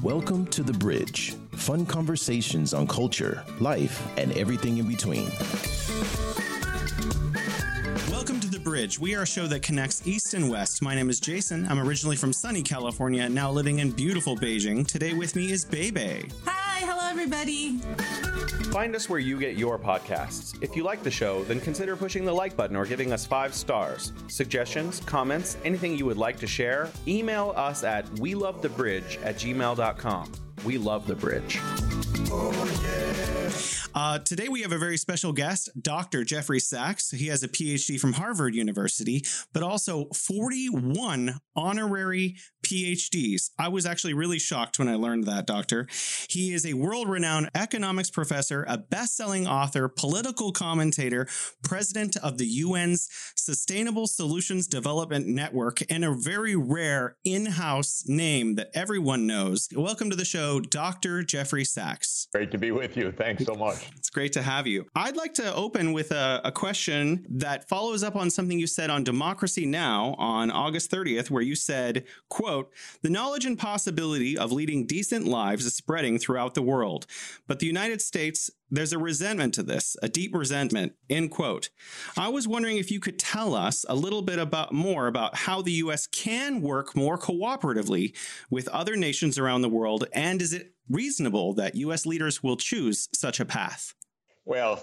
Welcome to The Bridge fun conversations on culture, life, and everything in between. Welcome to The Bridge. We are a show that connects East and West. My name is Jason. I'm originally from sunny California, now living in beautiful Beijing. Today with me is Bebe. Hi, hello everybody. Find us where you get your podcasts. If you like the show, then consider pushing the like button or giving us five stars. Suggestions, comments, anything you would like to share, email us at we love the bridge at gmail.com. We love the bridge. Uh, today we have a very special guest, Dr. Jeffrey Sachs. He has a PhD from Harvard University, but also 41 honorary PhDs. I was actually really shocked when I learned that, Doctor. He is a world renowned economics professor, a best selling author, political commentator, president of the UN's Sustainable Solutions Development Network, and a very rare in house name that everyone knows. Welcome to the show, Dr. Jeffrey Sachs. Great to be with you. Thanks so much. It's great to have you. I'd like to open with a, a, question that follows up on something you said on Democracy Now! on August 30th, where you said, quote, the knowledge and possibility of leading decent lives is spreading throughout the world. But the United States there's a resentment to this, a deep resentment, end quote. I was wondering if you could tell us a little bit about more about how the US can work more cooperatively with other nations around the world, and is it reasonable that US leaders will choose such a path? Well,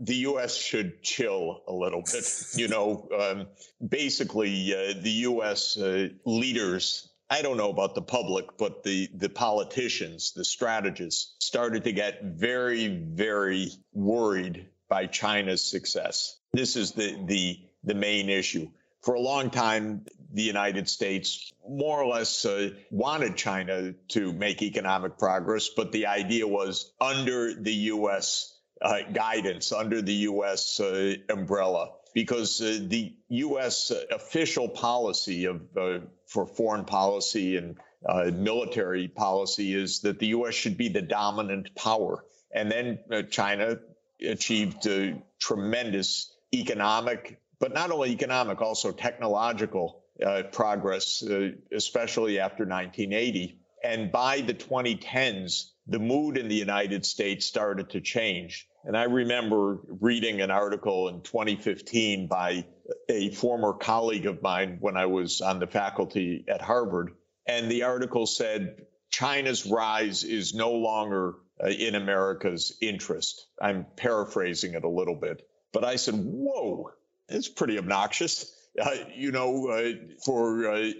the U.S. should chill a little bit. You know, um, basically, uh, the U.S. Uh, leaders I don't know about the public, but the, the politicians, the strategists started to get very, very worried by China's success. This is the, the, the main issue. For a long time, the United States more or less uh, wanted China to make economic progress, but the idea was under the U.S. Uh, guidance, under the U.S. Uh, umbrella because uh, the U.S. official policy of uh, for foreign policy and uh, military policy is that the U.S. should be the dominant power, and then uh, China achieved tremendous economic, but not only economic, also technological uh, progress, uh, especially after 1980. And by the 2010s, the mood in the United States started to change. And I remember reading an article in 2015 by a former colleague of mine when I was on the faculty at Harvard. And the article said China's rise is no longer uh, in America's interest. I'm paraphrasing it a little bit. But I said, whoa, it's pretty obnoxious. Uh, you know, uh, for uh,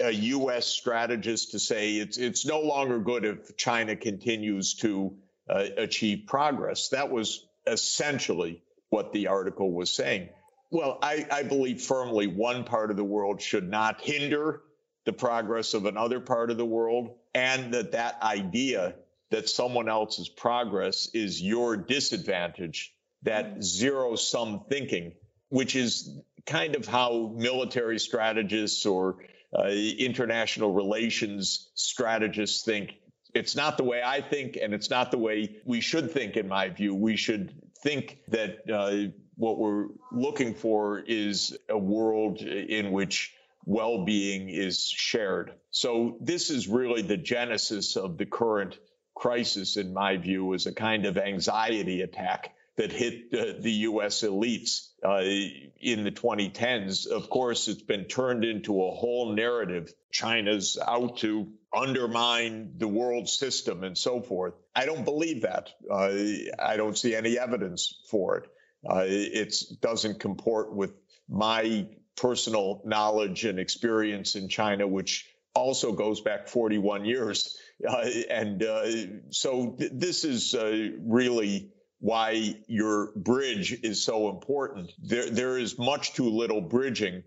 a U.S. strategist to say it's it's no longer good if China continues to uh, achieve progress. That was essentially what the article was saying. Well, I, I believe firmly one part of the world should not hinder the progress of another part of the world, and that that idea that someone else's progress is your disadvantage, that zero sum thinking, which is kind of how military strategists or uh, international relations strategists think. It's not the way I think, and it's not the way we should think, in my view. We should think that uh, what we're looking for is a world in which well being is shared. So, this is really the genesis of the current crisis, in my view, is a kind of anxiety attack that hit uh, the U.S. elites uh, in the 2010s. Of course, it's been turned into a whole narrative. China's out to undermine the world system and so forth. I don't believe that. Uh, I don't see any evidence for it. Uh, it doesn't comport with my personal knowledge and experience in China, which also goes back 41 years. Uh, and uh, so th- this is really why your bridge is so important. There, there is much too little bridging,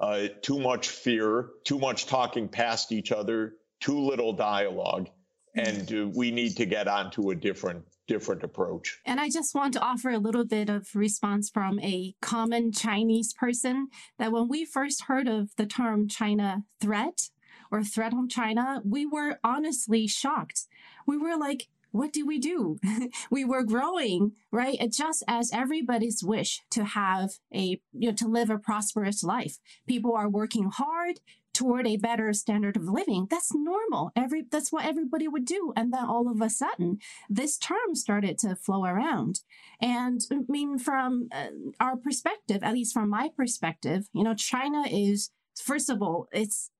uh, too much fear, too much talking past each other, too little dialogue, and uh, we need to get onto a different different approach. And I just want to offer a little bit of response from a common Chinese person that when we first heard of the term China threat or threat on China, we were honestly shocked. We were like, what do we do? we were growing, right? Just as everybody's wish to have a, you know, to live a prosperous life. People are working hard toward a better standard of living. That's normal. Every that's what everybody would do. And then all of a sudden, this term started to flow around. And I mean, from uh, our perspective, at least from my perspective, you know, China is first of all, it's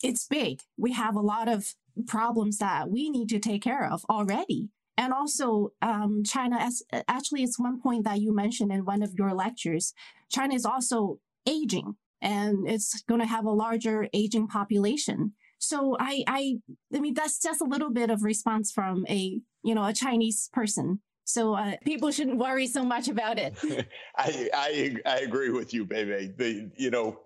it's big. We have a lot of problems that we need to take care of already. And also, um, China, as actually, it's one point that you mentioned in one of your lectures. China is also aging, and it's going to have a larger aging population. So I, I, I mean, that's just a little bit of response from a, you know, a Chinese person. So uh, people shouldn't worry so much about it. I, I, I agree with you, Bebe. The, you know,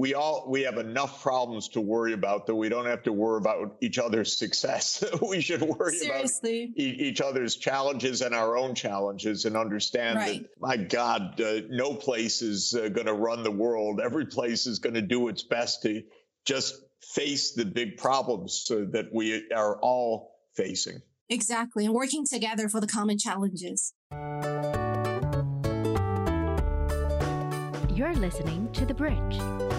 we all we have enough problems to worry about that we don't have to worry about each other's success. we should worry Seriously. about e- each other's challenges and our own challenges, and understand Right. that my God, uh, no place is uh, going to run the world. Every place is going to do its best to just face the big problems uh, that we are all facing. Exactly. And working together for the common challenges. You're listening to The Bridge.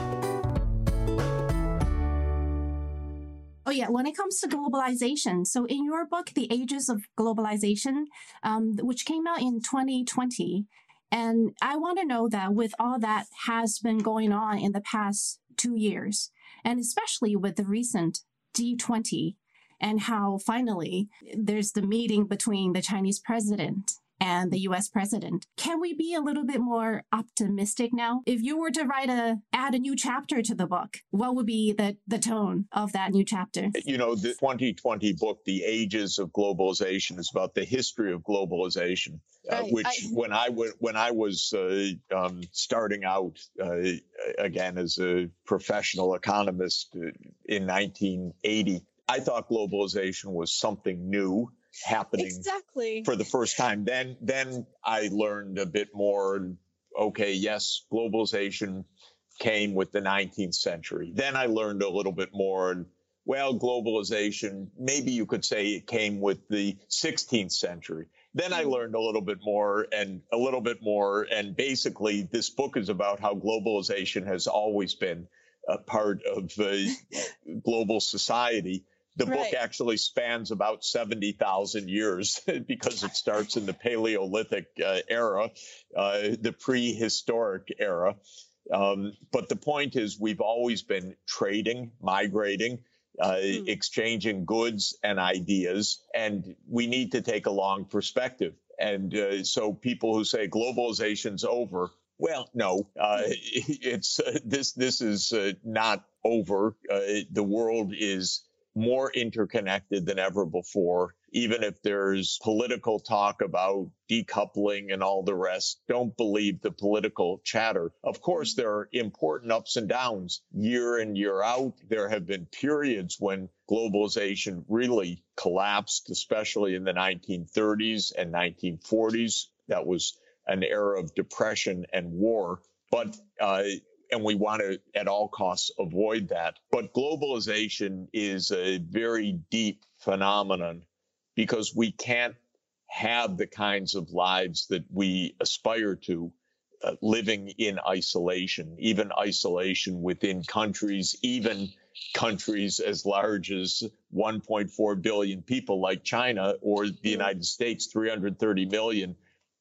Oh, yeah. When it comes to globalization, so in your book, The Ages of Globalization, um, which came out in 2020, and I want to know that with all that has been going on in the past two years, and especially with the recent G20, and how finally there's the meeting between the Chinese president and the US president. Can we be a little bit more optimistic now? If you were to write a add a new chapter to the book, what would be the, the tone of that new chapter? you know, the 2020 book, The Ages of Globalization, is about the history of globalization, uh, Right. which I- when I wa- when I was uh, um, starting out uh, again as a professional economist uh, in 1980, I thought globalization was something new happening Exactly. for the first time. Then then I learned a bit more. and, Okay, yes, globalization came with the 19th century. Then I learned a little bit more. And well, globalization, maybe you could say it came with the 16th century. Then I mm-hmm. learned a little bit more and a little bit more. And basically, this book is about how globalization has always been a part of global society. The book actually spans about 70,000 years because it starts in the Paleolithic uh, era, uh, the prehistoric era. Um, but the point is, we've always been trading, migrating, uh, Hmm. exchanging goods and ideas, and we need to take a long perspective. And uh, so, people who say globalization's over, well, no, uh, it's uh, this. This is uh, not over. Uh, the world is more interconnected than ever before. Even if there's political talk about decoupling and all the rest, don't believe the political chatter. Of course, there are important ups and downs year in, year out. There have been periods when globalization really collapsed, especially in the 1930s and 1940s. That was an era of depression and war. But uh, and we want to at all costs avoid that. But globalization is a very deep phenomenon because we can't have the kinds of lives that we aspire to uh, living in isolation, even isolation within countries, even countries as large as 1.4 billion people like China or the United States, 330 million.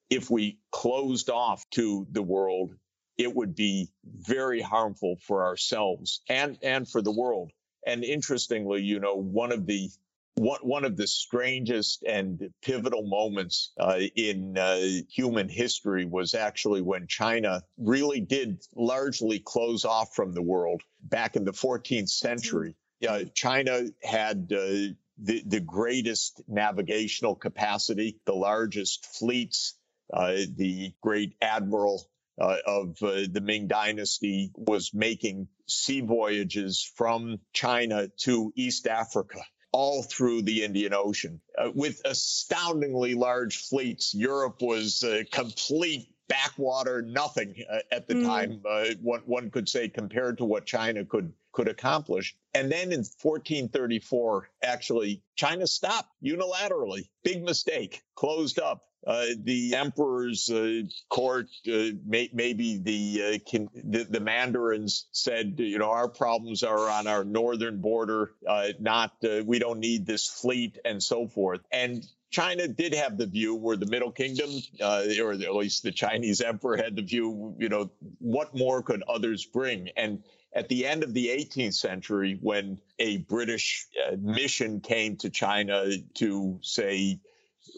If we closed off to the world, it would be very harmful for ourselves and, and for the world. And interestingly, you know, one of the one, one of the strangest and pivotal moments uh, in uh, human history was actually when China really did largely close off from the world back in the 14th century. Uh, China had uh, the, the greatest navigational capacity, the largest fleets, uh, the great admiral uh, of uh, the Ming Dynasty was making sea voyages from China to East Africa, all through the Indian Ocean, uh, with astoundingly large fleets. Europe was uh, complete backwater, nothing uh, at the Mm. time. Uh, one, one could say compared to what China could could accomplish. And then in 1434, actually, China stopped unilaterally. Big mistake, closed up. Uh, the emperor's uh, court, uh, may, maybe the, uh, can, the, the Mandarins said, you know, our problems are on our northern border, uh, not uh, we don't need this fleet and so forth. And China did have the view where the Middle Kingdom, or at least the Chinese emperor had the view, you know, what more could others bring? And at the end of the 18th century, when a British mission came to China to say,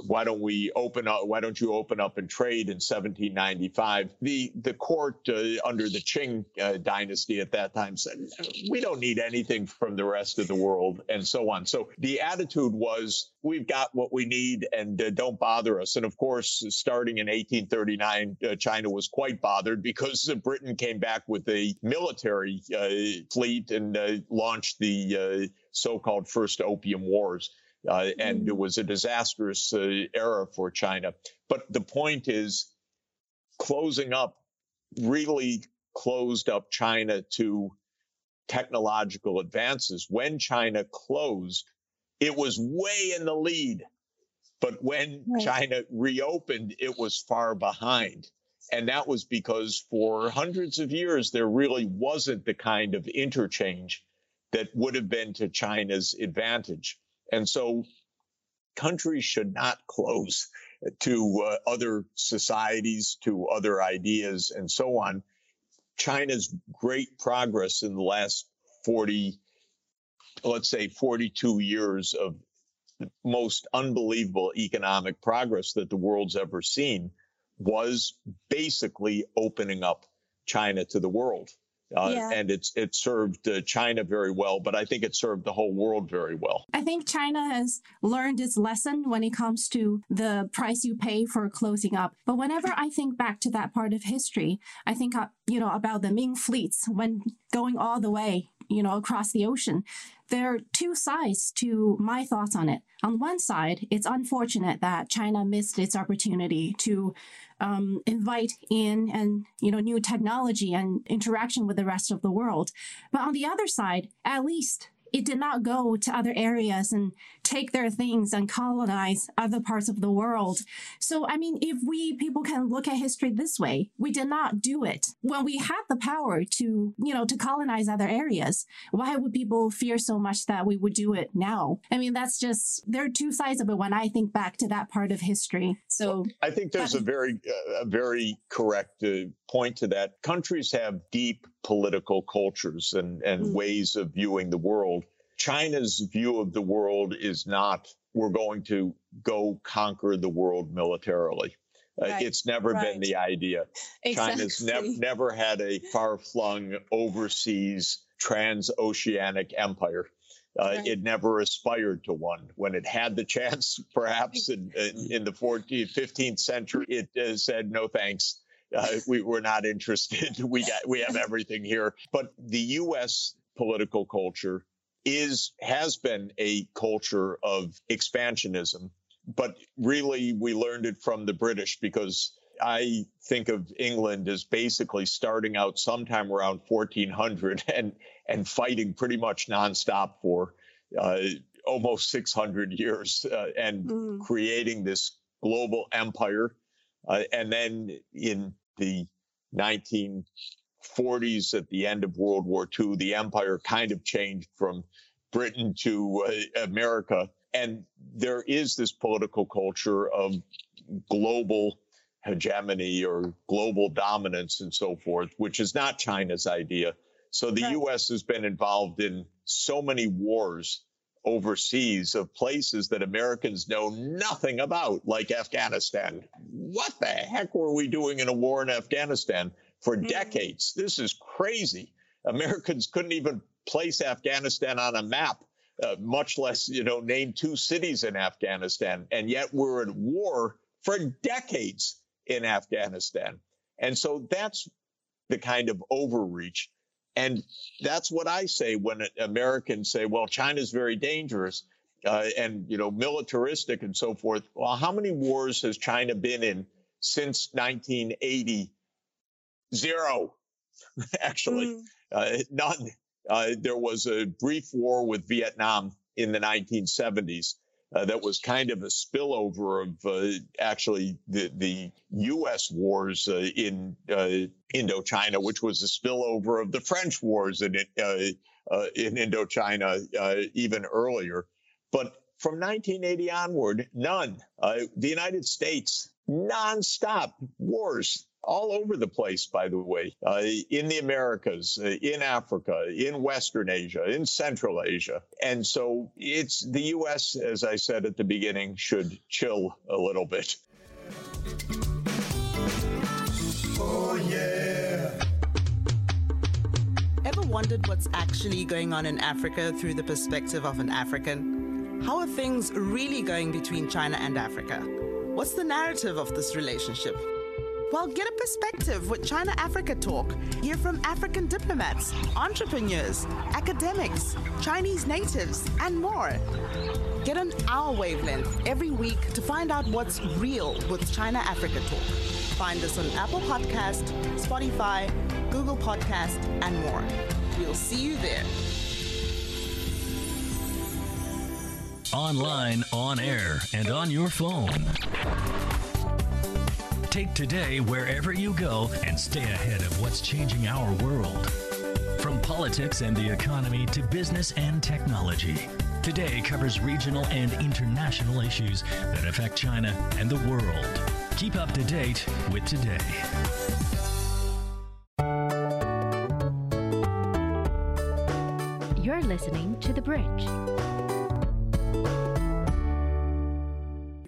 why don't we open up? Why don't you open up and trade in 1795? The the court uh, under the Qing uh, dynasty at that time said we don't need anything from the rest of the world, and so on. So the attitude was we've got what we need, and uh, don't bother us. And of course, starting in 1839, uh, China was quite bothered because Britain came back with a military uh, fleet and uh, launched the so-called First Opium Wars. Uh, and it mm. was a disastrous uh, era for China. But the point is, closing up really closed up China to technological advances. When China closed, it was way in the lead. But when right. China reopened, it was far behind. And that was because for hundreds of years, there really wasn't the kind of interchange that would have been to China's advantage. And so countries should not close to uh, other societies, to other ideas, and so on. China's great progress in the last 40, let's say 42 years of most unbelievable economic progress that the world's ever seen was basically opening up China to the world. Uh, yeah. And it's it served uh, China very well, but I think it served the whole world very well. I think China has learned its lesson when it comes to the price you pay for closing up. But whenever I think back to that part of history, I think uh, you know about the Ming fleets when going all the way you know across the ocean. There are two sides to my thoughts on it. On one side, it's unfortunate that China missed its opportunity to um, invite in and you know new technology and interaction with the rest of the world. But on the other side, at least it did not go to other areas and take their things and colonize other parts of the world. So, I mean, if we people can look at history this way, we did not do it when we had the power to, you know, to colonize other areas. Why would people fear so much that we would do it now? I mean, that's just, there are two sides of it when I think back to that part of history. So, I think there's a very, uh, a very correct uh, point to that. Countries have deep political cultures and, and mm. ways of viewing the world. China's view of the world is not we're going to go conquer the world militarily. Uh, right. Uh, it's never right. been the idea. Exactly. China's ne- never had a far flung overseas transoceanic empire. Uh, right. It never aspired to one. When it had the chance, perhaps in, in, in the 14th, 15th century, it uh, said, no thanks. Uh, we, we're not interested. We got, we have everything here. But the U.S. political culture is, has been a culture of expansionism. But really, we learned it from the British because I think of England as basically starting out sometime around 1400 and, and fighting pretty much nonstop for uh, almost 600 years uh, and mm. creating this global empire. Uh, and then in the 1940s, at the end of World War II, the empire kind of changed from Britain to uh, America. And there is this political culture of global hegemony or global dominance and so forth, which is not China's idea. So the right. U.S. has been involved in so many wars overseas of places that Americans know nothing about, like Afghanistan. What the heck were we doing in a war in Afghanistan for mm-hmm. decades? This is crazy. Americans couldn't even place Afghanistan on a map, uh, much less, you know, name two cities in Afghanistan. And yet we're at war for decades in Afghanistan. And so that's the kind of overreach and that's what I say when Americans say, well, China's very dangerous uh, and, you know, militaristic and so forth. Well, how many wars has China been in since 1980? Zero, actually. Mm. Uh, none. Uh, there was a brief war with Vietnam in the 1970s. uh, that was kind of a spillover of uh, actually the, the U.S. wars uh, in uh, Indochina, which was a spillover of the French wars in, uh, uh, in Indochina even earlier. But from 1980 onward, none. the United States, nonstop wars all over the place, by the way, uh, in the Americas, uh, in Africa, in Western Asia, in Central Asia. And so it's the U.S., as I said at the beginning, should chill a little bit. Oh, yeah. Ever wondered what's actually going on in Africa through the perspective of an African? How are things really going between China and Africa? What's the narrative of this relationship? Well, get a perspective with China Africa Talk. Hear from African diplomats, entrepreneurs, academics, Chinese natives, and more. Get on our wavelength every week to find out what's real with China Africa Talk. Find us on Apple Podcast, Spotify, Google Podcast, and more. We'll see you there. Online, on air, and on your phone. Take today wherever you go and stay ahead of what's changing our world. From politics and the economy to business and technology. Today covers regional and international issues that affect China and the world. Keep up to date with Today. You're listening to The Bridge.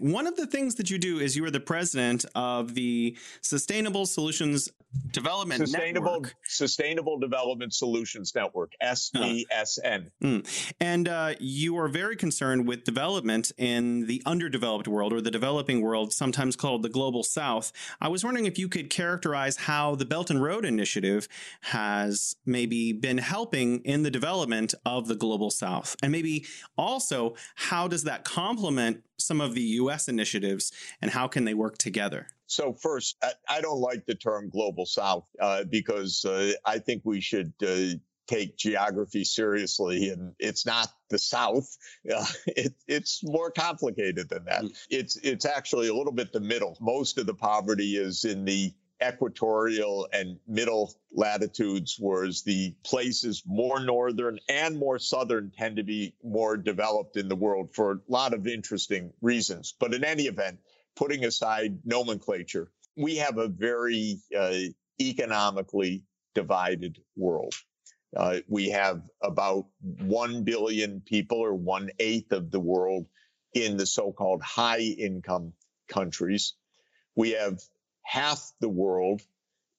One of the things that you do is you are the president of the Sustainable Solutions Development Sustainable Network. Sustainable Development Solutions Network SDSN. Mm. And uh, you are very concerned with development in the underdeveloped world or the developing world, sometimes called the global south. I was wondering if you could characterize how the Belt and Road Initiative has maybe been helping in the development of the global south. And maybe also, how does that complement some of the US initiatives and how can they work together? So, first, I, I don't like the term global south uh, because uh, I think we should. Uh, take geography seriously and it's not the south uh, it, it's more complicated than that it's it's actually a little bit the middle most of the poverty is in the equatorial and middle latitudes, whereas the places more northern and more southern tend to be more developed in the world for a lot of interesting reasons. But in any event, putting aside nomenclature, we have a very uh, economically divided world. Uh, we have about 1 billion people, or one eighth of the world, in the so called high income countries. We have half the world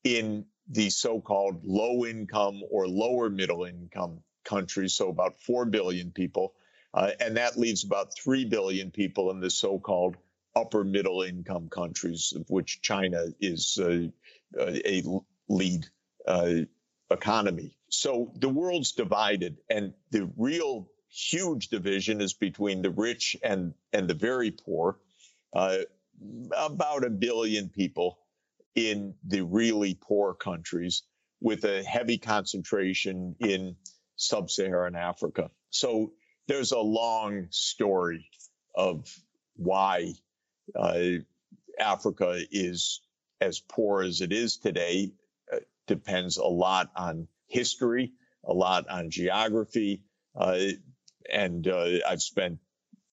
in the so called low income or lower middle income countries, so about 4 billion people. Uh, and that leaves about 3 billion people in the so called upper middle income countries, of which China is uh, a lead uh, economy. So the world's divided, and the real huge division is between the rich and, and the very poor. Uh, about a billion people in the really poor countries with a heavy concentration in sub Saharan Africa. So there's a long story of why Africa is as poor as it is today. Uh, depends a lot on history, a lot on geography. Uh, and uh, I've spent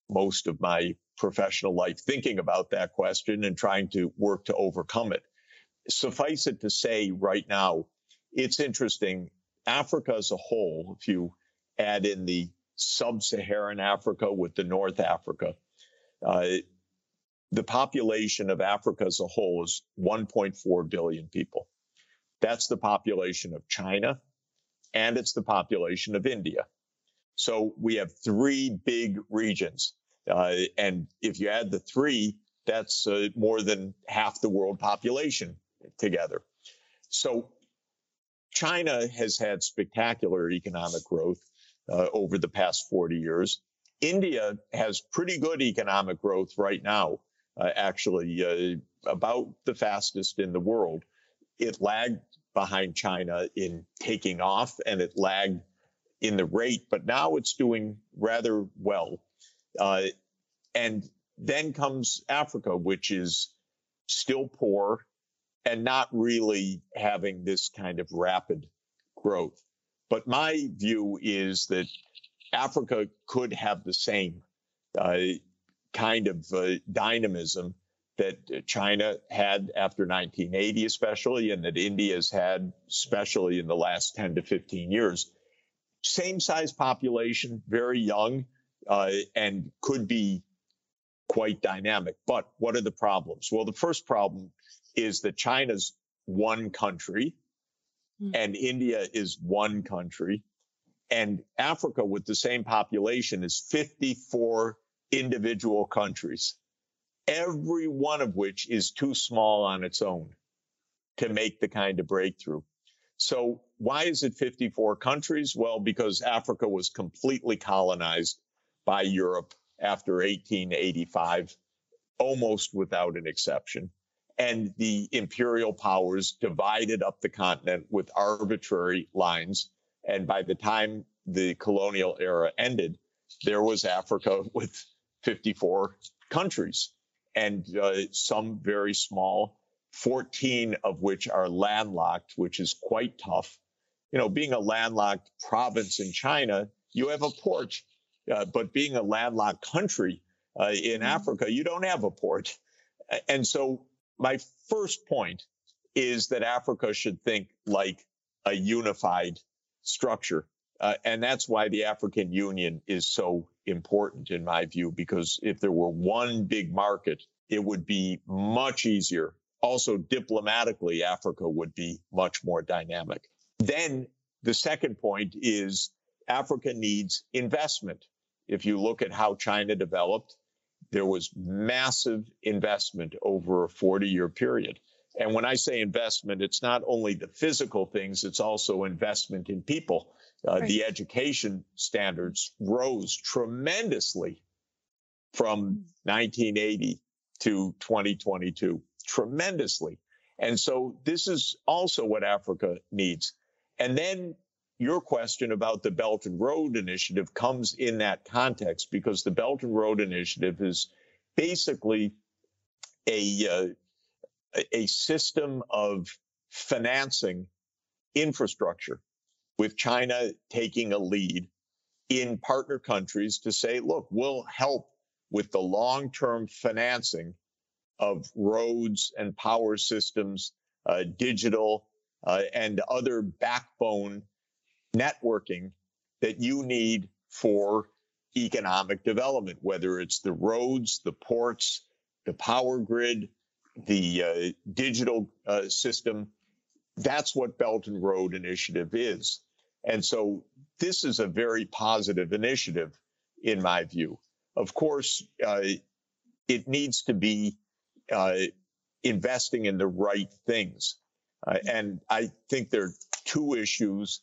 most of my professional life thinking about that question and trying to work to overcome it. Suffice it to say, right now, it's interesting. Africa as a whole, if you add in the sub Saharan Africa with the North Africa, uh, the population of Africa as a whole is 1.4 billion people. That's the population of China, and it's the population of India. So we have three big regions. Uh, and if you add the three, that's uh, more than half the world population together. So China has had spectacular economic growth uh, over the past 40 years. India has pretty good economic growth right now, actually, uh, about the fastest in the world. It lagged behind China in taking off and it lagged in the rate, but now it's doing rather well. Uh, and then comes Africa, which is still poor and not really having this kind of rapid growth. But my view is that Africa could have the same uh, kind of uh, dynamism that China had after 1980, especially, and that India has had, especially in the last 10 to 15 years. Same size population, very young, uh, and could be quite dynamic. But what are the problems? Well, the first problem is that China's one country mm-hmm. and India is one country. And Africa, with the same population, is 54 individual countries every one of which is too small on its own to make the kind of breakthrough. So why is it 54 countries? Well, because Africa was completely colonized by Europe after 1885, almost without an exception. And the imperial powers divided up the continent with arbitrary lines. And by the time the colonial era ended, there was Africa with 54 countries and uh, some very small, 14 of which are landlocked, which is quite tough. You know, being a landlocked province in China, you have a port, uh, but being a landlocked country uh, in mm-hmm. Africa, you don't have a port. And so, my first point is that Africa should think like a unified structure. Uh, and that's why the African Union is so important in my view, because if there were one big market, it would be much easier. Also, diplomatically, Africa would be much more dynamic. Then the second point is Africa needs investment. If you look at how China developed, there was massive investment over a 40 year period. And when I say investment, it's not only the physical things, it's also investment in people. Uh, right. The education standards rose tremendously from 1980 to 2022, tremendously. And so this is also what Africa needs. And then your question about the Belt and Road Initiative comes in that context because the Belt and Road Initiative is basically a, uh, a system of financing infrastructure with China taking a lead in partner countries to say, look, we'll help with the long term financing of roads and power systems, uh, digital, uh, and other backbone networking that you need for economic development, whether it's the roads, the ports, the power grid, the uh, digital uh, system. That's what Belt and Road Initiative is. And so this is a very positive initiative, in my view. Of course, uh, it needs to be uh, investing in the right things. Uh, and I think there are two issues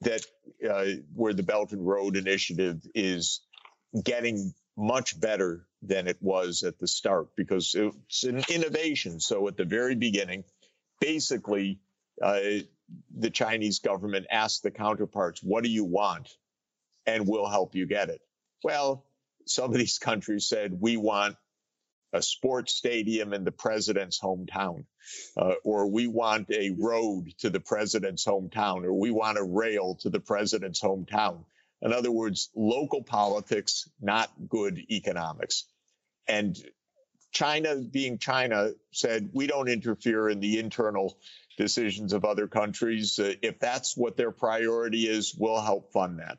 that uh, where the Belt and Road Initiative is getting much better than it was at the start because it's an innovation. So at the very beginning, basically, uh, the Chinese government asked the counterparts, "What do you want?" and we'll help you get it. Well, some of these countries said, "We want a sports stadium in the president's hometown, uh, or we want a road to the president's hometown, or we want a rail to the president's hometown. In other words, local politics, not good economics. And China, being China, said, we don't interfere in the internal decisions of other countries. Uh, if that's what their priority is, we'll help fund that.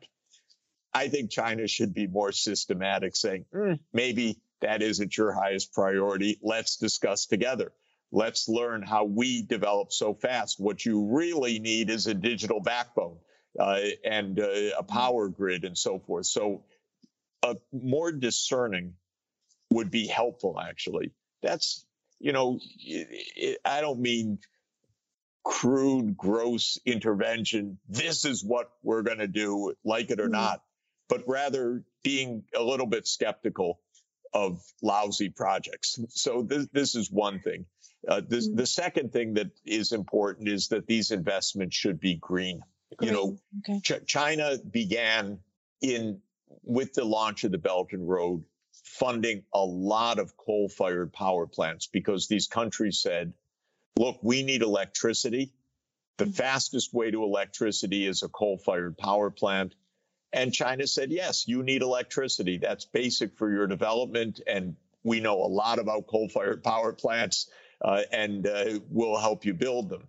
I think China should be more systematic, saying, mm, maybe that isn't your highest priority. Let's discuss together. Let's learn how we develop so fast. What you really need is a digital backbone uh, and uh, a power grid and so forth. So, a more discerning would be helpful, actually. That's, you know, I don't mean crude, gross intervention. This is what we're going to do, like it or mm-hmm. not, but rather being a little bit skeptical of lousy projects. So this, this is one thing. Uh, this, mm-hmm. The second thing that is important is that these investments should be green. green. You know, okay. Ch- China began in with the launch of the Belt and Road funding a lot of coal fired power plants because these countries said, look, we need electricity. The fastest way to electricity is a coal fired power plant. And China said, yes, you need electricity. That's basic for your development. And we know a lot about coal fired power plants uh, and uh, we'll help you build them.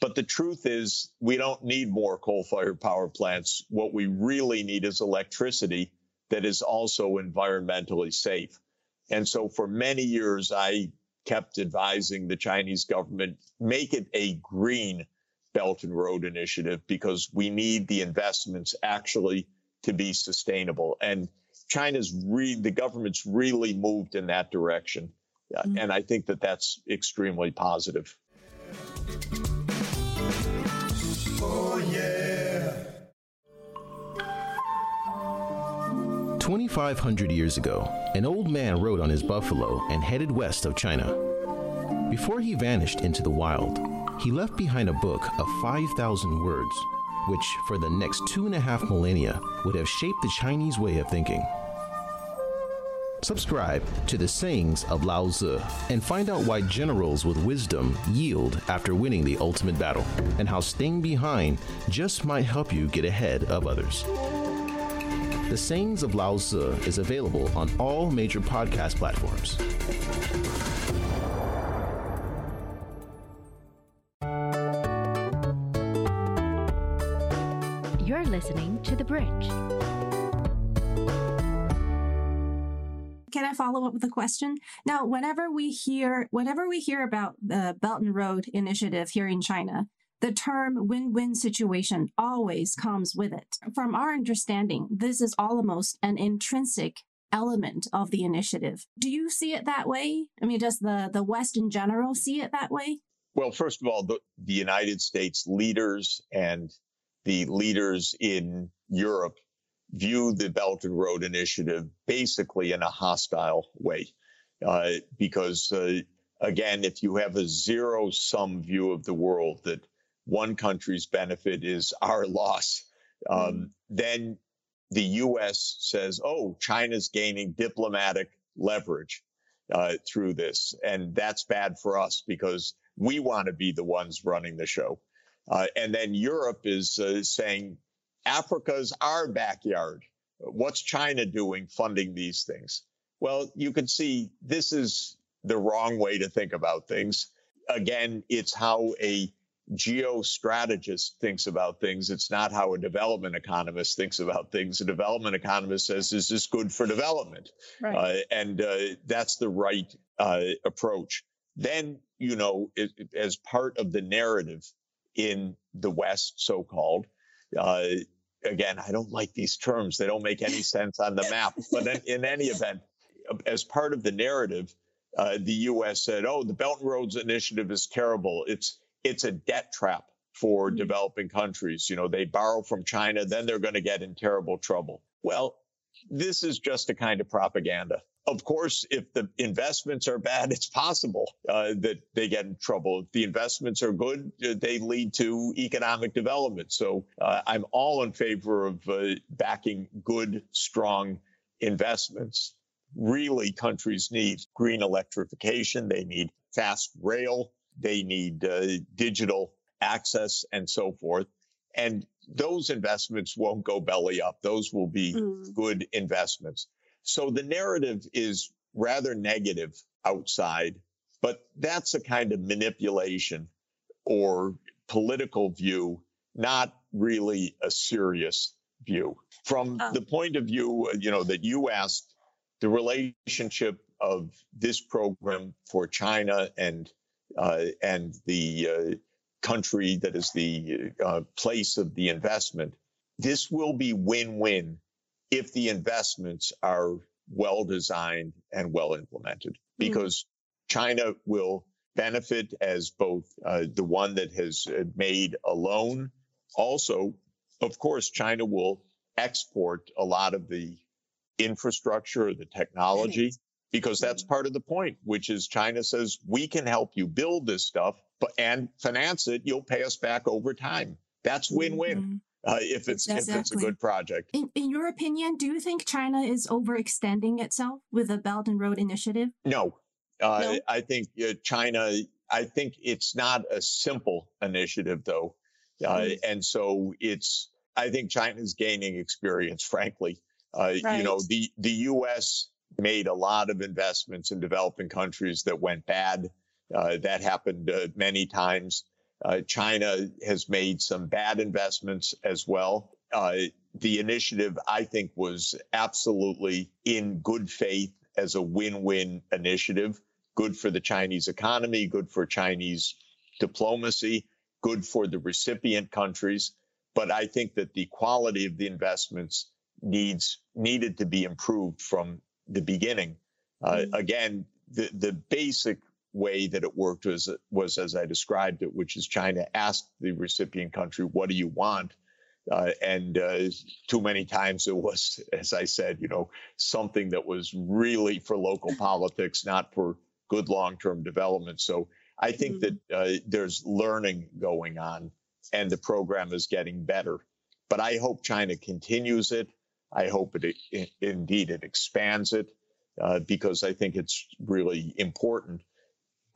But the truth is, we don't need more coal fired power plants. What we really need is electricity that is also environmentally safe. And so for many years, I kept advising the Chinese government make it a green Belt and Road Initiative because we need the investments actually to be sustainable. And China's re- the government's really moved in that direction. Mm-hmm. And I think that that's extremely positive. 2,500 years ago, an old man rode on his buffalo and headed west of China. Before he vanished into the wild, he left behind a book of 5,000 words, which for the next two and a half millennia would have shaped the Chinese way of thinking. Subscribe to the sayings of Lao Tzu and find out why generals with wisdom yield after winning the ultimate battle, and how staying behind just might help you get ahead of others. The Sayings of Lao Tzu is available on all major podcast platforms. You're listening to The Bridge. Can I follow up with a question? Now, whenever we hear whenever we hear about the Belt and Road Initiative here in China, the term win-win situation always comes with it. From our understanding, this is almost an intrinsic element of the initiative. Do you see it that way? I mean, does the, the West in general see it that way? Well, first of all, the, the United States leaders and the leaders in Europe view the Belt and Road Initiative basically in a hostile way. Uh, because, uh, again, if you have a zero sum view of the world that one country's benefit is our loss, um, mm-hmm. then the U.S. says, oh, China's gaining diplomatic leverage uh, through this. And that's bad for us because we want to be the ones running the show. Uh, and then Europe is uh, saying, Africa's our backyard. What's China doing funding these things? Well, you can see this is the wrong way to think about things. Again, it's how a geostrategist thinks about things. It's not how a development economist thinks about things. A development economist says, is this good for development? Right. Uh, and uh, that's the right uh, approach. Then, you know, it, as part of the narrative in the West, so called, uh, again, I don't like these terms. They don't make any sense on the map. But in, in any event, as part of the narrative, uh, the U.S. said, "Oh, the Belt and Roads Initiative is terrible. It's it's a debt trap for mm-hmm. developing countries. You know, they borrow from China, then they're going to get in terrible trouble. Well, this is just a kind of propaganda. Of course, if the investments are bad, it's possible uh, that they get in trouble. If the investments are good, uh, they lead to economic development. So uh, I'm all in favor of uh, backing good, strong investments. Really, countries need green electrification. They need fast rail. They need uh, digital access and so forth. And those investments won't go belly up. Those will be mm. good investments. So the narrative is rather negative outside, but that's a kind of manipulation or political view, not really a serious view. From oh. the point of view, you know, that you asked, the relationship of this program for China and uh, and the uh, country that is the uh, place of the investment. This will be win-win if the investments are well designed and well implemented, mm-hmm. because mm-hmm. China will benefit as both uh, the one that has uh, made a loan. Also, of course, China will export a lot of the infrastructure, the technology, because that's mm-hmm. part of the point, which is China says we can help you build this stuff but, and finance it. You'll pay us back over time. That's win-win. Mm-hmm. uh, if it's if it's a good project. In, in your opinion, do you think China is overextending itself with the Belt and Road Initiative? No, uh, No? I think uh, China. I think it's not a simple initiative, though, uh, Mm. and so it's. I think China's gaining experience. Frankly, uh, you know, the the U.S. made a lot of investments in developing countries that went bad. Uh, that happened uh, many times. Uh, China has made some bad investments as well. Uh, the initiative, I think, was absolutely in good faith as a win-win initiative. Good for the Chinese economy, good for Chinese diplomacy, good for the recipient countries. But I think that the quality of the investments needs needed to be improved from the beginning. Uh, again, the the basic way that it worked was was as I described it, which is China asked the recipient country, "What do you want?" Uh, and uh, too many times it was, as I said, you know, something that was really for local politics, not for good long-term development. So I think that uh, there's learning going on, and the program is getting better. But I hope China continues it. I hope it, it indeed it expands it uh, because I think it's really important.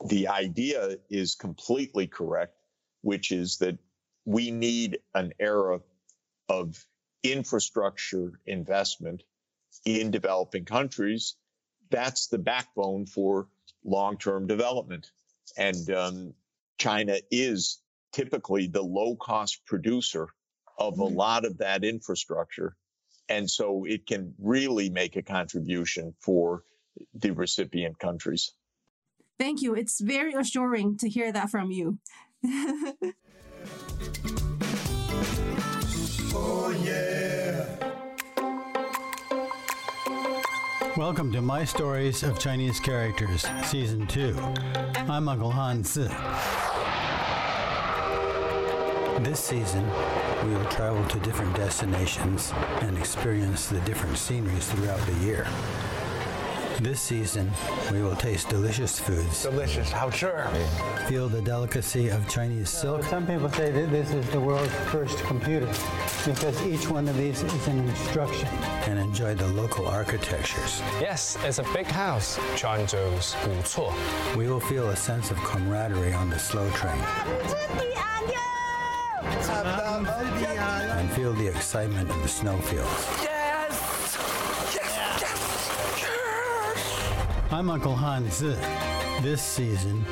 The idea is completely correct, which is that we need an era of infrastructure investment in developing countries. That's the backbone for long term development. And um, China is typically the low cost producer of a lot of that infrastructure. And so it can really make a contribution for the recipient countries. Thank you. It's very assuring to hear that from you. Oh yeah. Welcome to My Stories of Chinese Characters, Season 2. I'm Uncle Han Zi. This season, we will travel to different destinations and experience the different sceneries throughout the year. This season, we will taste delicious foods. Delicious, how sure. Feel the delicacy of Chinese silk. Some people say that this is the world's first computer because each one of these is an instruction. And enjoy the local architectures. Yes, it's a big house, Changzhou's Gucuo. We will feel a sense of camaraderie on the slow train and feel the excitement of the snowfields. Yes, yes, yes! I'm Uncle Han Zi. This season,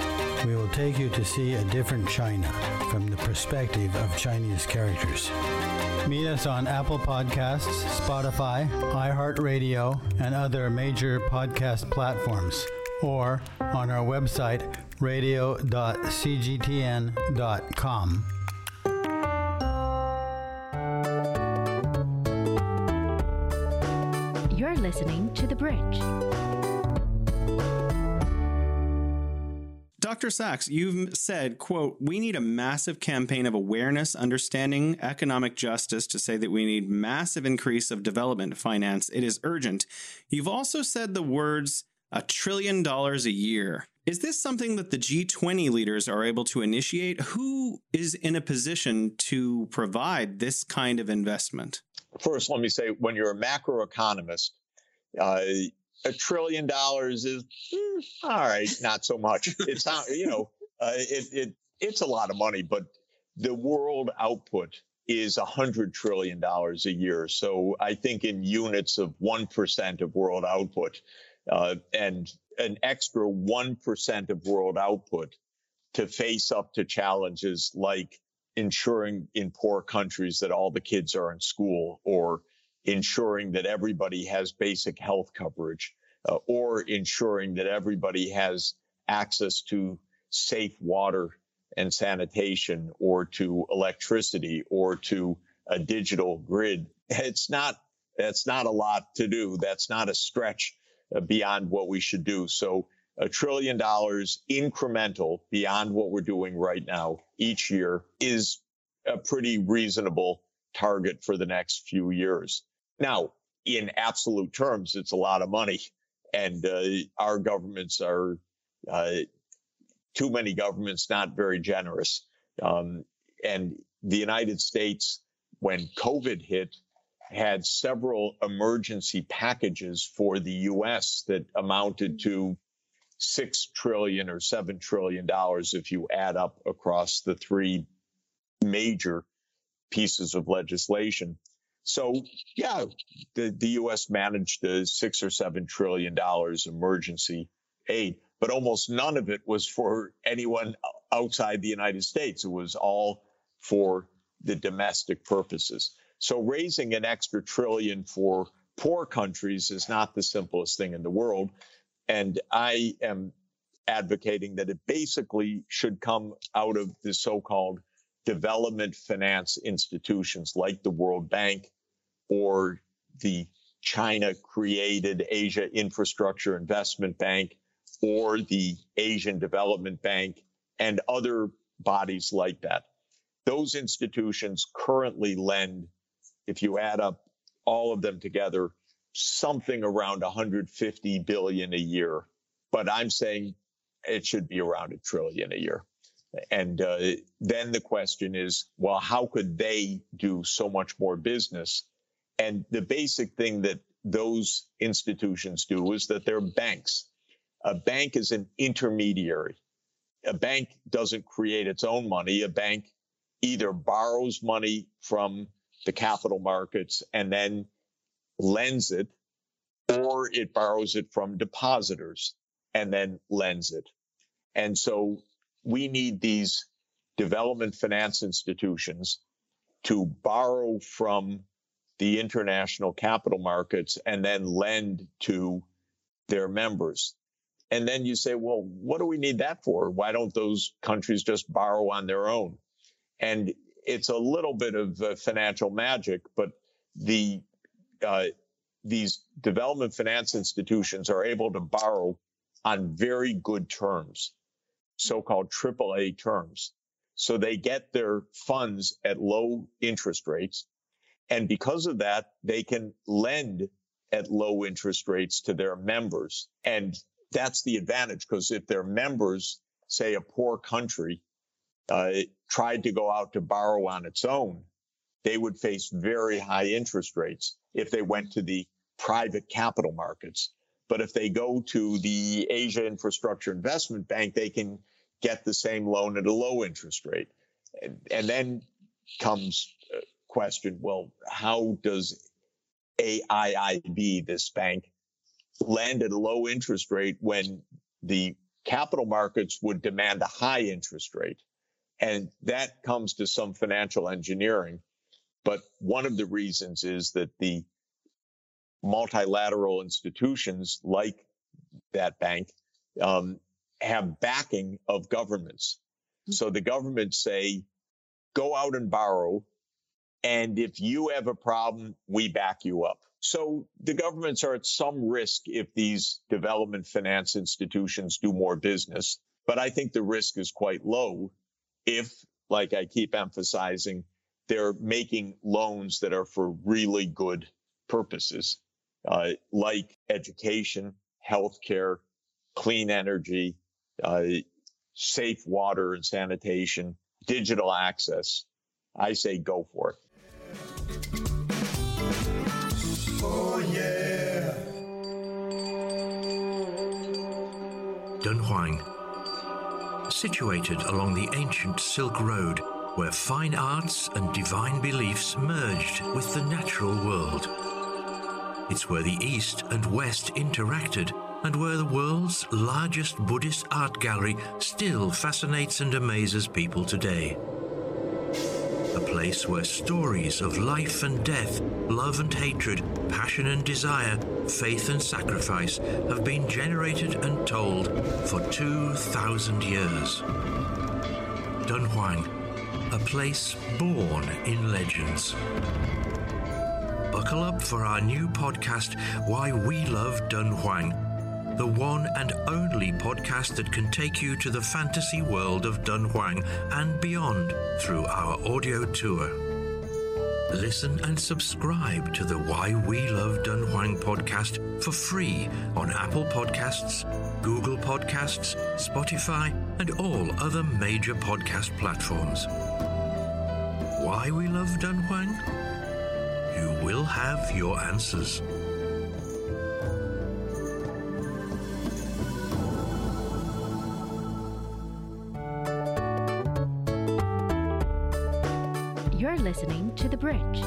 we will take you to see a different China from the perspective of Chinese characters. Meet us on Apple Podcasts, Spotify, iHeartRadio, and other major podcast platforms, or on our website, radio.cgtn.com. listening to The Bridge. Dr. Sachs, you've said, quote, we need a massive campaign of awareness, understanding, economic justice to say that we need massive increase of development finance. It is urgent. You've also said the words a trillion dollars a year. Is this something that the G20 leaders are able to initiate? Who is in a position to provide this kind of investment? First, let me say when you're a macroeconomist, uh, a trillion dollars is mm, all right, not so much. It's not, you know, uh, it, it it's a lot of money, but the world output is a hundred trillion dollars a year. So I think in units of one percent of world output, uh, and an extra one percent of world output to face up to challenges like ensuring in poor countries that all the kids are in school or ensuring that everybody has basic health coverage uh, or ensuring that everybody has access to safe water and sanitation or to electricity or to a digital grid. It's not, that's not a lot to do. That's not a stretch uh, beyond what we should do. So a trillion dollars incremental beyond what we're doing right now each year is a pretty reasonable target for the next few years. Now, in absolute terms, it's a lot of money. And uh, our governments are, uh, too many governments, not very generous. Um, and the United States when COVID hit, had several emergency packages for the U.S. that amounted to six trillion or seven trillion dollars if you add up across the three major pieces of legislation. So, yeah, the, the U.S. managed the six or seven trillion dollars emergency aid, but almost none of it was for anyone outside the United States. It was all for the domestic purposes. So, raising an extra trillion for poor countries is not the simplest thing in the world. And I am advocating that it basically should come out of the so called development finance institutions like the World Bank or the China created Asia Infrastructure Investment Bank or the Asian Development Bank and other bodies like that. Those institutions currently lend, if you add up all of them together, something around 150 billion a year. But I'm saying it should be around a trillion a year. And uh, then the question is, well, how could they do so much more business? And the basic thing that those institutions do is that they're banks. A bank is an intermediary. A bank doesn't create its own money. A bank either borrows money from the capital markets and then lends it, or it borrows it from depositors and then lends it. And so we need these development finance institutions to borrow from the international capital markets and then lend to their members. And then you say, well, what do we need that for? Why don't those countries just borrow on their own? And it's a little bit of uh, financial magic, but the uh, these development finance institutions are able to borrow on very good terms, so-called AAA terms. So they get their funds at low interest rates. And because of that, they can lend at low interest rates to their members. And that's the advantage because if their members, say a poor country, uh, tried to go out to borrow on its own, they would face very high interest rates if they went to the private capital markets. But if they go to the Asia Infrastructure Investment Bank, they can get the same loan at a low interest rate. And, and then comes a question, well, how does AIIB, this bank, lend at a low interest rate when the capital markets would demand a high interest rate? And that comes to some financial engineering. But one of the reasons is that the multilateral institutions like that bank um, have backing of governments. Hmm. So the governments say, go out and borrow. And if you have a problem, we back you up. So the governments are at some risk if these development finance institutions do more business. But I think the risk is quite low if, like I keep emphasizing, they're making loans that are for really good purposes uh, like education, healthcare, clean energy, uh, safe water and sanitation, digital access. I say go for it. Oh, yeah. Dunhuang, situated along the ancient Silk Road, where fine arts and divine beliefs merged with the natural world. It's where the East and West interacted and where the world's largest Buddhist art gallery still fascinates and amazes people today. Place where stories of life and death, love and hatred, passion and desire, faith and sacrifice have been generated and told for 2,000 years. Dunhuang, a place born in legends. Buckle up for our new podcast, Why We Love Dunhuang, the one and only podcast that can take you to the fantasy world of Dunhuang and beyond through our audio tour. Listen and subscribe to the Why We Love Dunhuang podcast for free on Apple Podcasts, Google Podcasts, Spotify, and all other major podcast platforms. why we love Dunhuang? You will have your answers. To The Bridge.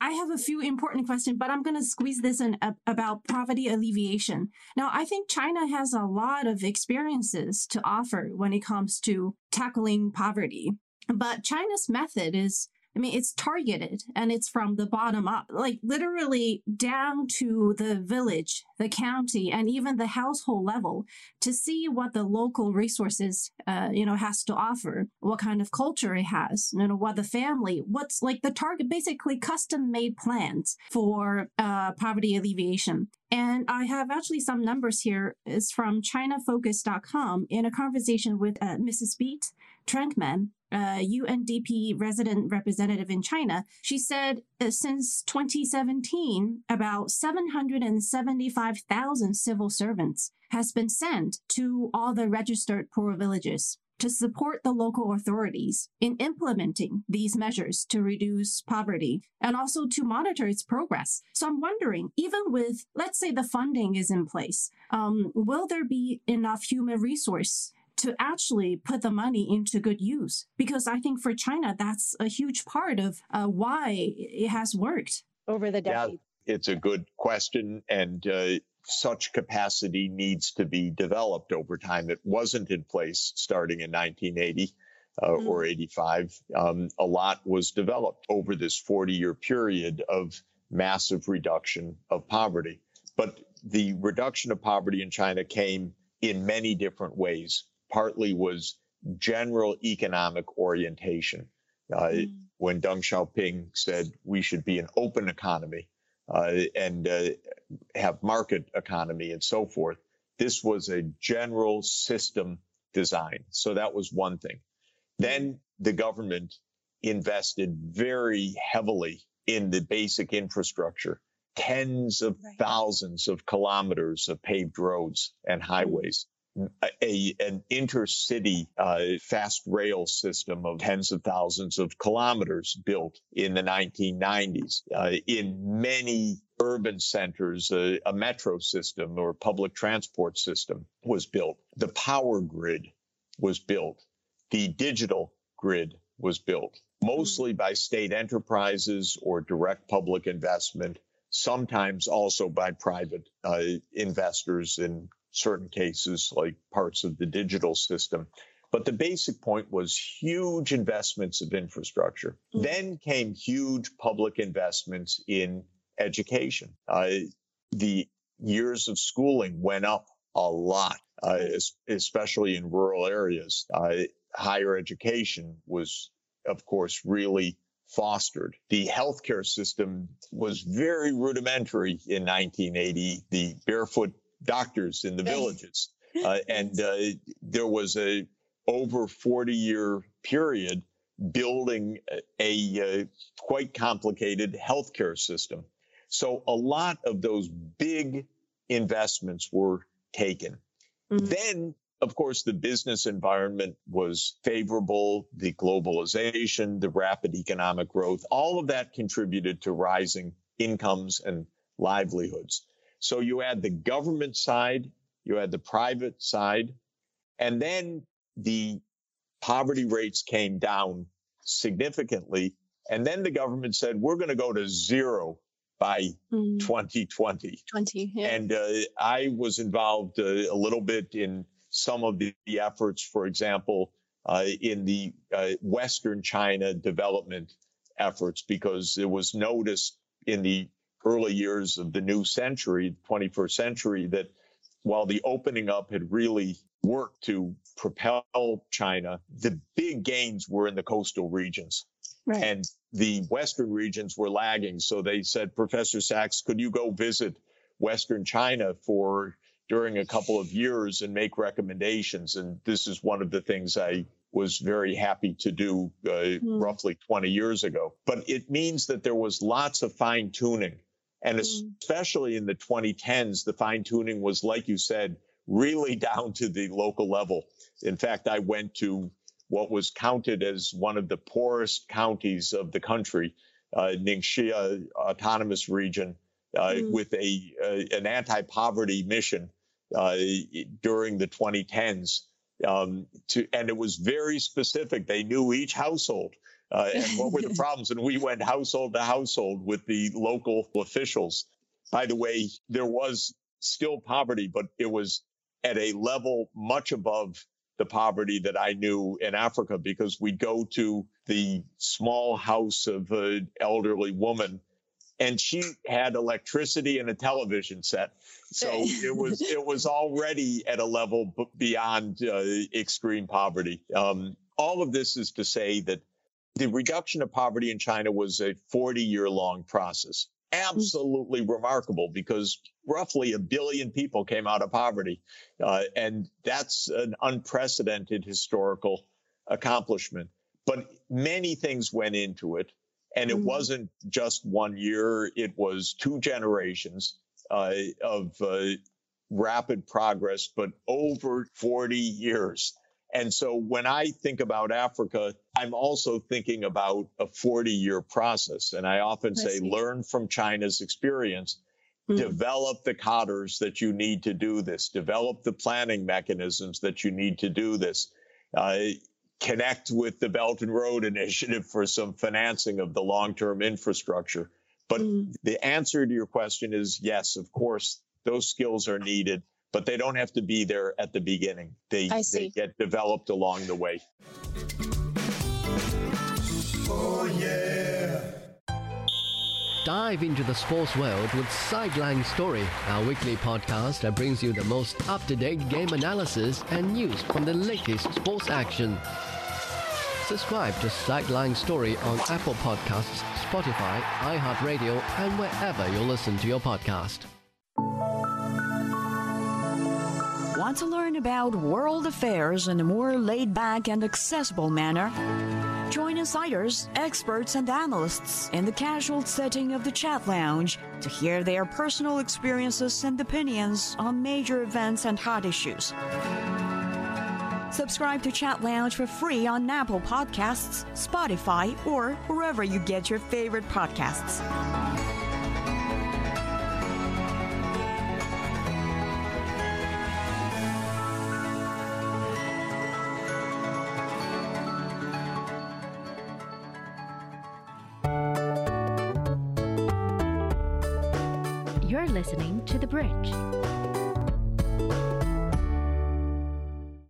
I have a few important questions, but I'm going to squeeze this in ab- about poverty alleviation. Now, I think China has a lot of experiences to offer when it comes to tackling poverty. But China's method is I mean, it's targeted and it's from the bottom up, like literally down to the village, the county, and even the household level to see what the local resources, uh, you know, has to offer, what kind of culture it has, you know, what the family, what's like the target, basically custom made plans for uh, poverty alleviation. And I have actually some numbers here. It's from ChinaFocus.com in a conversation with uh, Mrs. Beate Trankmann, uh, UNDP resident representative in China, she said uh, since 2017, about 775,000 civil servants has been sent to all the registered poor villages to support the local authorities in implementing these measures to reduce poverty and also to monitor its progress. So I'm wondering, even with, let's say the funding is in place, um, will there be enough human resource to actually put the money into good use. Because I think for China, that's a huge part of uh, why it has worked over the decades. Yeah, it's a good question. And uh, such capacity needs to be developed over time. It wasn't in place starting in 1980. Uh, mm. Or 85. Um, a lot was developed over this 40 year period of massive reduction of poverty. But the reduction of poverty in China came in many different ways partly was general economic orientation. Uh, mm. When Deng Xiaoping said we should be an open economy uh, and uh, have market economy and so forth, this was a general system design. So that was one thing. Then the government invested very heavily in the basic infrastructure, tens of right. thousands of kilometers of paved roads and highways a an intercity uh, fast rail system of tens of thousands of kilometers built in the 1990s. Uh, in many urban centers, uh, a metro system or public transport system was built. The power grid was built. The digital grid was built, mostly by state enterprises or direct public investment sometimes also by private uh, investors in certain cases, like parts of the digital system. But the basic point was huge investments of infrastructure. Mm-hmm. Then came huge public investments in education. Uh, the years of schooling went up a lot, uh, especially in rural areas. Uh, higher education was, of course, really fostered. The healthcare system was very rudimentary in 1980. The barefoot doctors in the villages. Uh, and uh, there was a over 40 year period building a, a quite complicated healthcare system. So a lot of those big investments were taken. Mm-hmm. Then, of course, the business environment was favorable, the globalization, the rapid economic growth, all of that contributed to rising incomes and livelihoods. So you add the government side, you add the private side, and then the poverty rates came down significantly. And then the government said, we're going to go to zero by mm. 2020. 20, yeah. And uh, I was involved uh, a little bit in some of the, the efforts, for example, uh, in the uh, Western China development efforts, because it was noticed in the early years of the new century, 21st century, that while the opening up had really worked to propel China, the big gains were in the coastal regions. Right. And the Western regions were lagging. So they said, Professor Sachs, could you go visit Western China for during a couple of years and make recommendations? And this is one of the things I was very happy to do uh, mm. roughly 20 years ago. But it means that there was lots of fine tuning and mm. especially in the 2010s, the fine tuning was, like you said, really down to the local level. In fact, I went to what was counted as one of the poorest counties of the country, uh, Ningxia Autonomous Region, uh, mm. with a uh, an anti-poverty mission uh, during the 2010s. Um, to, and it was very specific. They knew each household uh, and what were the problems. And we went household to household with the local officials. By the way, there was still poverty, but it was at a level much above the poverty that I knew in Africa because we'd go to the small house of an elderly woman and she had electricity and a television set. So it was it was already at a level beyond uh, extreme poverty. Um, all of this is to say that the reduction of poverty in China was a 40 year long process. Absolutely remarkable because roughly a billion people came out of poverty. Uh, and that's an unprecedented historical accomplishment. But many things went into it. And it mm-hmm. wasn't just one year, it was two generations uh, of uh, rapid progress, but over 40 years. And so when I think about Africa, I'm also thinking about a 40 year process. And I often say, learn from China's experience, mm-hmm. develop the cadres that you need to do this, develop the planning mechanisms that you need to do this. Uh, connect with the Belt and Road Initiative for some financing of the long term infrastructure. But mm-hmm. the answer to your question is yes, of course, those skills are needed but they don't have to be there at the beginning. They, they get developed along the way. Oh, yeah. Dive into the sports world with Sideline Story, our weekly podcast that brings you the most up to date game analysis and news from the latest sports action. Subscribe to Sideline Story on Apple Podcasts, Spotify, iHeartRadio, and wherever you listen to your podcast. Want to learn about world affairs in a more laid back and accessible manner? Join insiders, experts, and analysts in the casual setting of the chat lounge to hear their personal experiences and opinions on major events and hot issues. Subscribe to Chat Lounge for free on Apple Podcasts, Spotify, or wherever you get your favorite podcasts. Listening to The Bridge.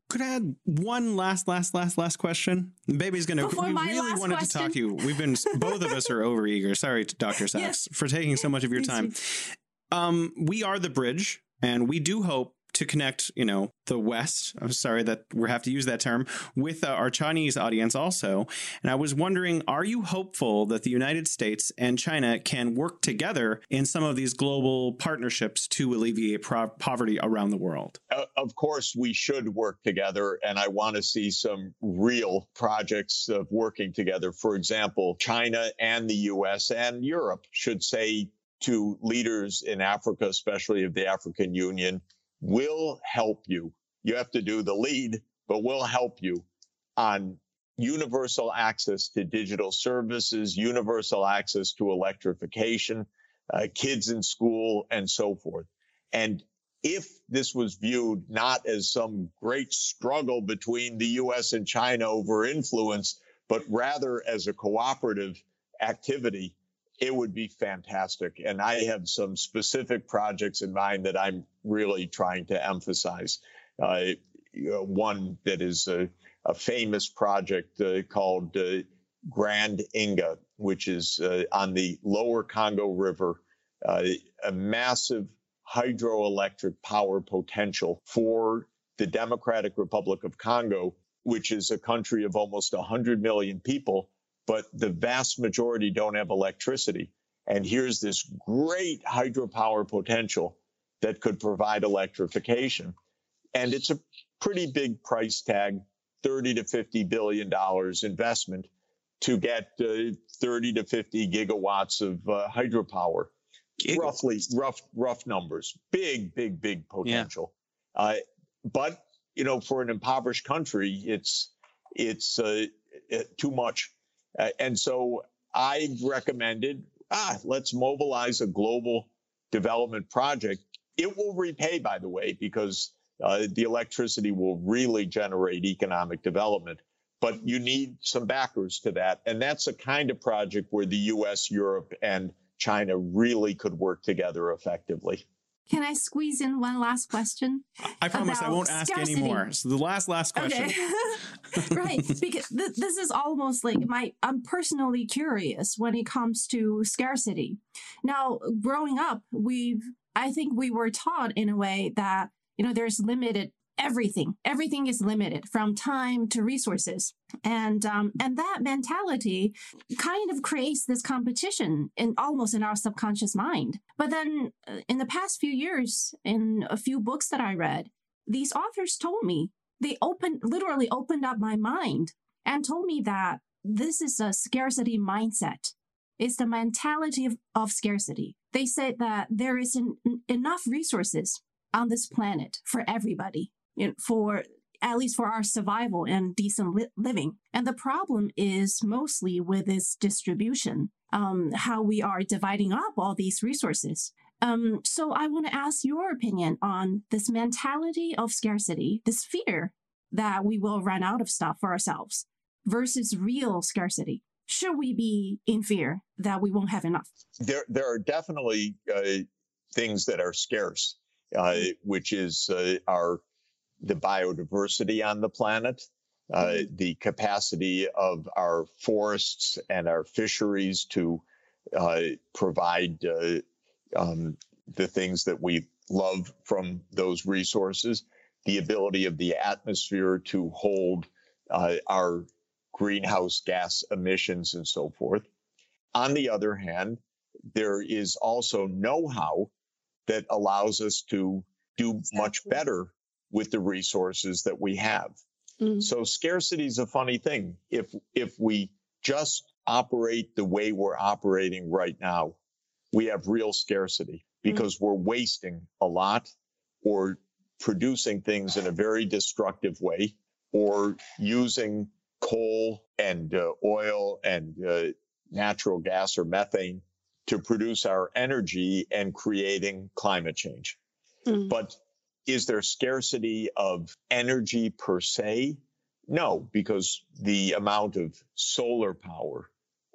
Could I add one last, last, last, last question? Bebe's gonna. Before we really wanted question. to talk to you. We've been both of us are overeager. Sorry, Doctor Sachs, yes. for taking so much of your time. Um, we are the bridge, and we do hope to connect, you know, the West. I'm sorry that we have to use that term with uh, our Chinese audience also. And I was wondering, are you hopeful that the United States and China can work together in some of these global partnerships to alleviate pro- poverty around the world? Uh, of course, we should work together, and I want to see some real projects of working together. For example, China and the U.S. and Europe should say to leaders in Africa, especially of the African Union, will help you. You have to do the lead, but we'll help you on universal access to digital services, universal access to electrification, uh, kids in school, and so forth. And if this was viewed not as some great struggle between the US and China over influence, but rather as a cooperative activity, it would be fantastic. And I have some specific projects in mind that I'm really trying to emphasize. Uh, one that is a, a famous project uh, called uh, Grand Inga, which is uh, on the lower Congo River, uh, a massive hydroelectric power potential for the Democratic Republic of Congo, which is a country of almost 100 million people but the vast majority don't have electricity. And here's this great hydropower potential that could provide electrification. And it's a pretty big price tag, 30 to 50 billion dollars investment to get uh, 30 to 50 gigawatts of uh, hydropower. Gigawatts. Roughly, rough, rough numbers. Big, big, big potential. Yeah. Uh, but you know, for an impoverished country, it's it's uh, too much. Uh, and so I recommended, ah, let's mobilize a global development project. It will repay, by the way, because uh, the electricity will really generate economic development. But you need some backers to that. And that's a kind of project where the US, Europe, and China really could work together effectively. Can I squeeze in one last question? I promise I won't ask scarcity. anymore. So the last last question. Okay. right, because th- this is almost like my I'm personally curious when it comes to scarcity. Now, growing up, we've I think we were taught in a way that you know there's limited everything. Everything is limited from time to resources. And um, and that mentality kind of creates this competition in almost in our subconscious mind. But then uh, in the past few years in a few books that i read these authors told me they opened literally opened up my mind and told me that this is a scarcity mindset. It's the mentality of, of scarcity. They said that there is an, enough resources on this planet for everybody for at least for our survival and decent li- living. And the problem is mostly with its distribution, um, how we are dividing up all these resources. Um, so I want to ask your opinion on this mentality of scarcity, this fear that we will run out of stuff for ourselves versus real scarcity. Should we be in fear that we won't have enough? There, there are definitely uh, things that are scarce, uh, which is uh, our the biodiversity on the planet, uh, mm-hmm. the capacity of our forests and our fisheries to uh, provide uh, um, the things that we love from those resources, the ability of the atmosphere to hold uh, our greenhouse gas emissions and so forth. On the other hand, there is also know how that allows us to do much better with the resources that we have. Mm. So scarcity is a funny thing. If if we just operate the way we're operating right now, we have real scarcity mm. because mm. we're wasting a lot or producing things in a very destructive way or using coal and uh, oil and uh, natural gas or methane to produce our energy and creating climate change. Mm. But is there scarcity of energy per se? No, because the amount of solar power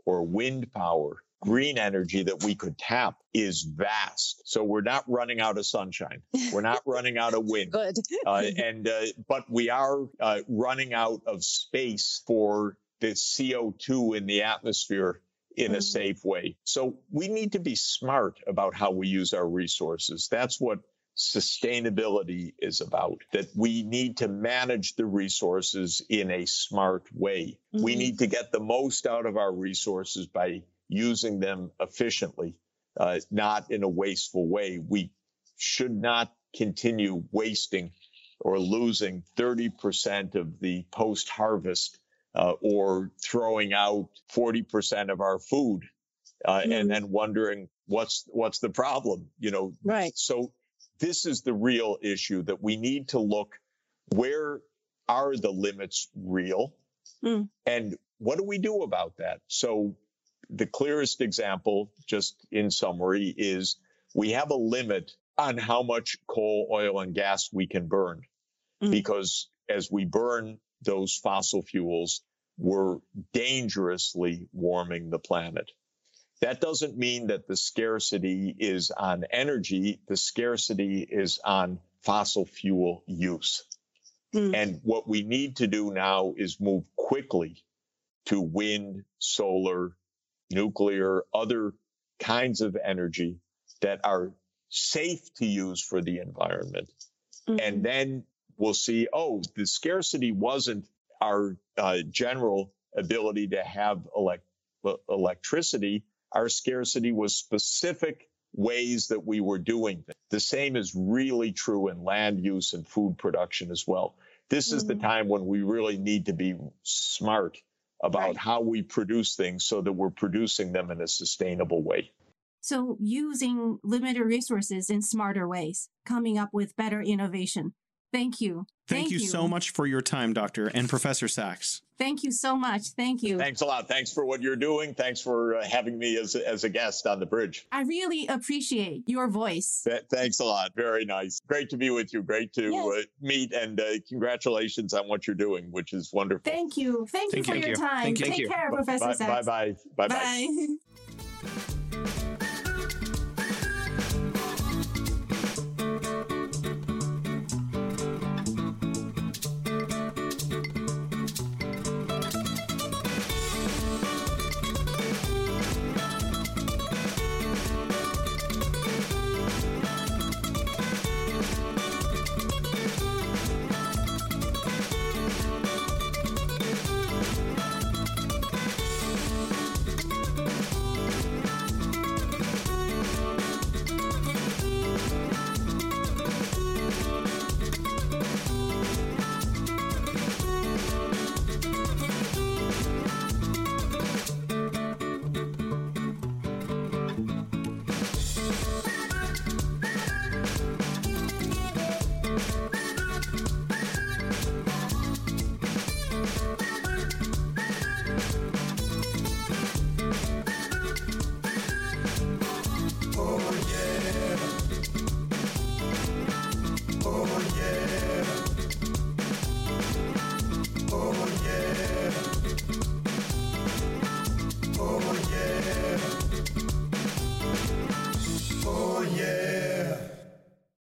or wind power, green energy that we could tap is vast. So we're not running out of sunshine. We're not running out of wind. Good. uh, and uh, but we are uh, running out of space for the CO2 in the atmosphere in a mm-hmm. safe way. So we need to be smart about how we use our resources. That's what sustainability is about, that we need to manage the resources in a smart way. Mm-hmm. We need to get the most out of our resources by using them efficiently, uh, not in a wasteful way. We should not continue wasting or losing 30% of the post harvest uh, or throwing out 40% of our food uh, mm-hmm. and then wondering what's what's the problem you know right so this is the real issue that we need to look where are the limits real mm. and what do we do about that so the clearest example just in summary is we have a limit on how much coal oil and gas we can burn mm. because as we burn those fossil fuels we're dangerously warming the planet that doesn't mean that the scarcity is on energy. The scarcity is on fossil fuel use. Mm. And what we need to do now is move quickly to wind, solar, nuclear, other kinds of energy that are safe to use for the environment. Mm-hmm. And then we'll see, oh, the scarcity wasn't our uh, general ability to have elect- electricity our scarcity was specific ways that we were doing things. The same is really true in land use and food production as well. This mm-hmm. is the mm-hmm. time when we really need to be smart about right. how we produce things so that we're producing them in a sustainable way. So, using limited resources in smarter ways, coming up with better innovation. Thank you. Thank, you, so much for your time, Doctor and Professor Sachs. Thank you so much. Thank you. Thanks a lot. Thanks for what you're doing. Thanks for uh, having me as, as a guest on the bridge. I really appreciate your voice. Th- thanks a lot. Very nice. Great to be with you. Great to Yes. uh, meet and uh, congratulations on what you're doing, which is wonderful. Thank you. Thank you for you. your time. Thank you. Take Thank you. care, Bye- Professor bye- Sachs. bye-bye. Bye-bye. Bye.